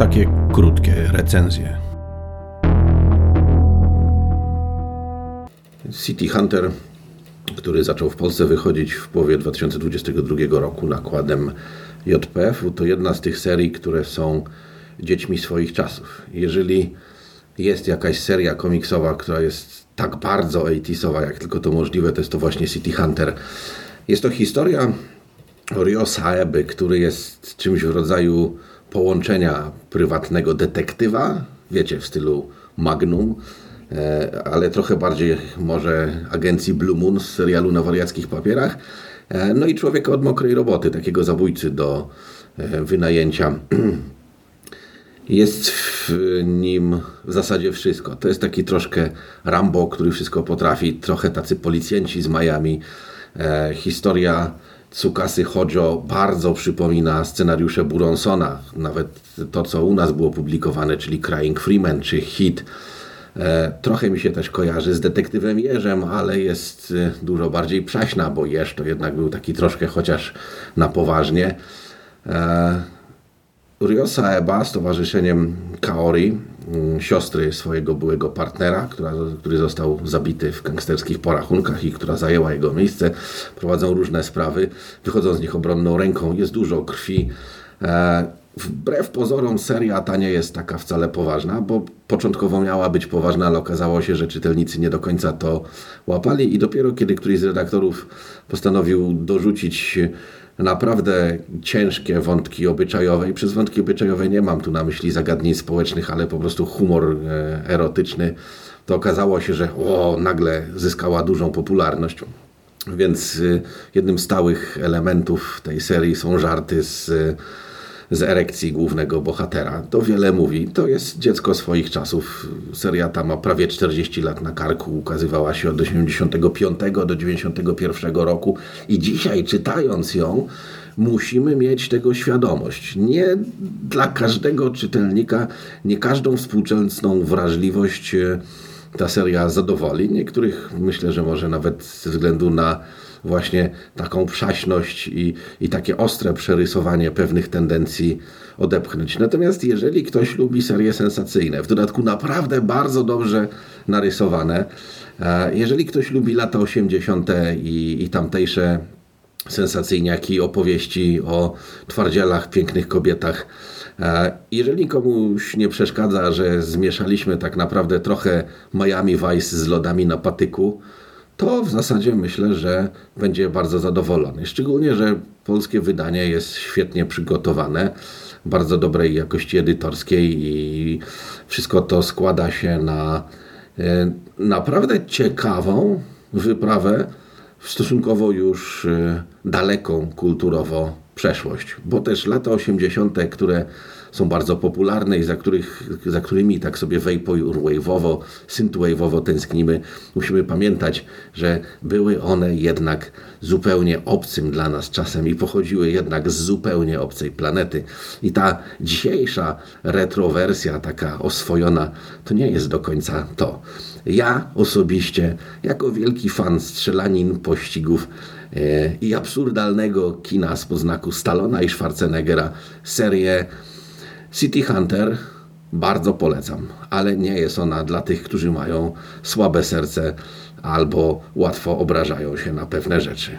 Takie krótkie recenzje. City Hunter, który zaczął w Polsce wychodzić w połowie 2022 roku nakładem JPF, to jedna z tych serii, które są dziećmi swoich czasów. Jeżeli jest jakaś seria komiksowa, która jest tak bardzo 80 jak tylko to możliwe, to jest to właśnie City Hunter. Jest to historia Rio Saeby, który jest czymś w rodzaju połączenia prywatnego detektywa, wiecie, w stylu Magnum, e, ale trochę bardziej może agencji Blue Moon z serialu na wariackich papierach. E, no i człowieka od mokrej roboty, takiego zabójcy do e, wynajęcia. Jest w nim w zasadzie wszystko. To jest taki troszkę Rambo, który wszystko potrafi, trochę tacy policjanci z Miami. historia Tsukasy Hojo bardzo przypomina scenariusze Buronsona, nawet to, co u nas było publikowane, czyli Crying Freeman czy Hit. E, trochę mi się też kojarzy z detektywem Jerzem, ale jest e, dużo bardziej przaśna, bo Jerz to jednak był taki troszkę chociaż na poważnie. E, Ryosa Eba z towarzyszeniem Kaori, siostry swojego byłego partnera, która, który został zabity w gangsterskich porachunkach i która zajęła jego miejsce, prowadzą różne sprawy, wychodzą z nich obronną ręką, jest dużo krwi. E, wbrew pozorom seria ta nie jest taka wcale poważna, bo początkowo miała być poważna, ale okazało się, że czytelnicy nie do końca to łapali i dopiero kiedy któryś z redaktorów postanowił dorzucić naprawdę ciężkie wątki obyczajowe i przez wątki obyczajowe nie mam tu na myśli zagadnień społecznych, ale po prostu humor e, erotyczny, to okazało się, że o, nagle zyskała dużą popularność. Więc e, jednym z stałych elementów tej serii są żarty z z erekcji głównego bohatera. To wiele mówi. To jest dziecko swoich czasów. Seria ta ma prawie 40 lat na karku. Ukazywała się od 85 do 91 roku i dzisiaj czytając ją musimy mieć tego świadomość. Nie dla każdego czytelnika, nie każdą współczesną wrażliwość e, ta seria zadowoli. Niektórych myślę, że może nawet ze względu na właśnie taką przaśność i, i takie ostre przerysowanie pewnych tendencji odepchnąć. Natomiast jeżeli ktoś lubi serie sensacyjne, w dodatku naprawdę bardzo dobrze narysowane, e, jeżeli ktoś lubi lata 80. i, i tamtejsze sensacyjniaki, opowieści o twardzielach, pięknych kobietach. Jeżeli komuś nie przeszkadza, że zmieszaliśmy tak naprawdę trochę Miami Vice z lodami na patyku, to w zasadzie myślę, że będzie bardzo zadowolony. Szczególnie, że polskie wydanie jest świetnie przygotowane, bardzo dobrej jakości edytorskiej i wszystko to składa się na e, naprawdę ciekawą wyprawę stosunkowo już e, daleką kulturowo przeszłość, bo też lata 80., które są bardzo popularne i za, których, za którymi tak sobie vaporwave'owo, synthwave'owo tęsknimy, musimy pamiętać, że były one jednak zupełnie obcym dla nas czasem i pochodziły jednak z zupełnie obcej planety. I ta dzisiejsza retrowersja, taka oswojona, to nie jest do końca to. Ja osobiście, jako wielki fan strzelanin, pościgów, e, i absurdalnego kina z poznaku Stallona i Schwarzeneggera serię City Hunter bardzo polecam, ale nie jest ona dla tych, którzy mają słabe serce albo łatwo obrażają się na pewne rzeczy.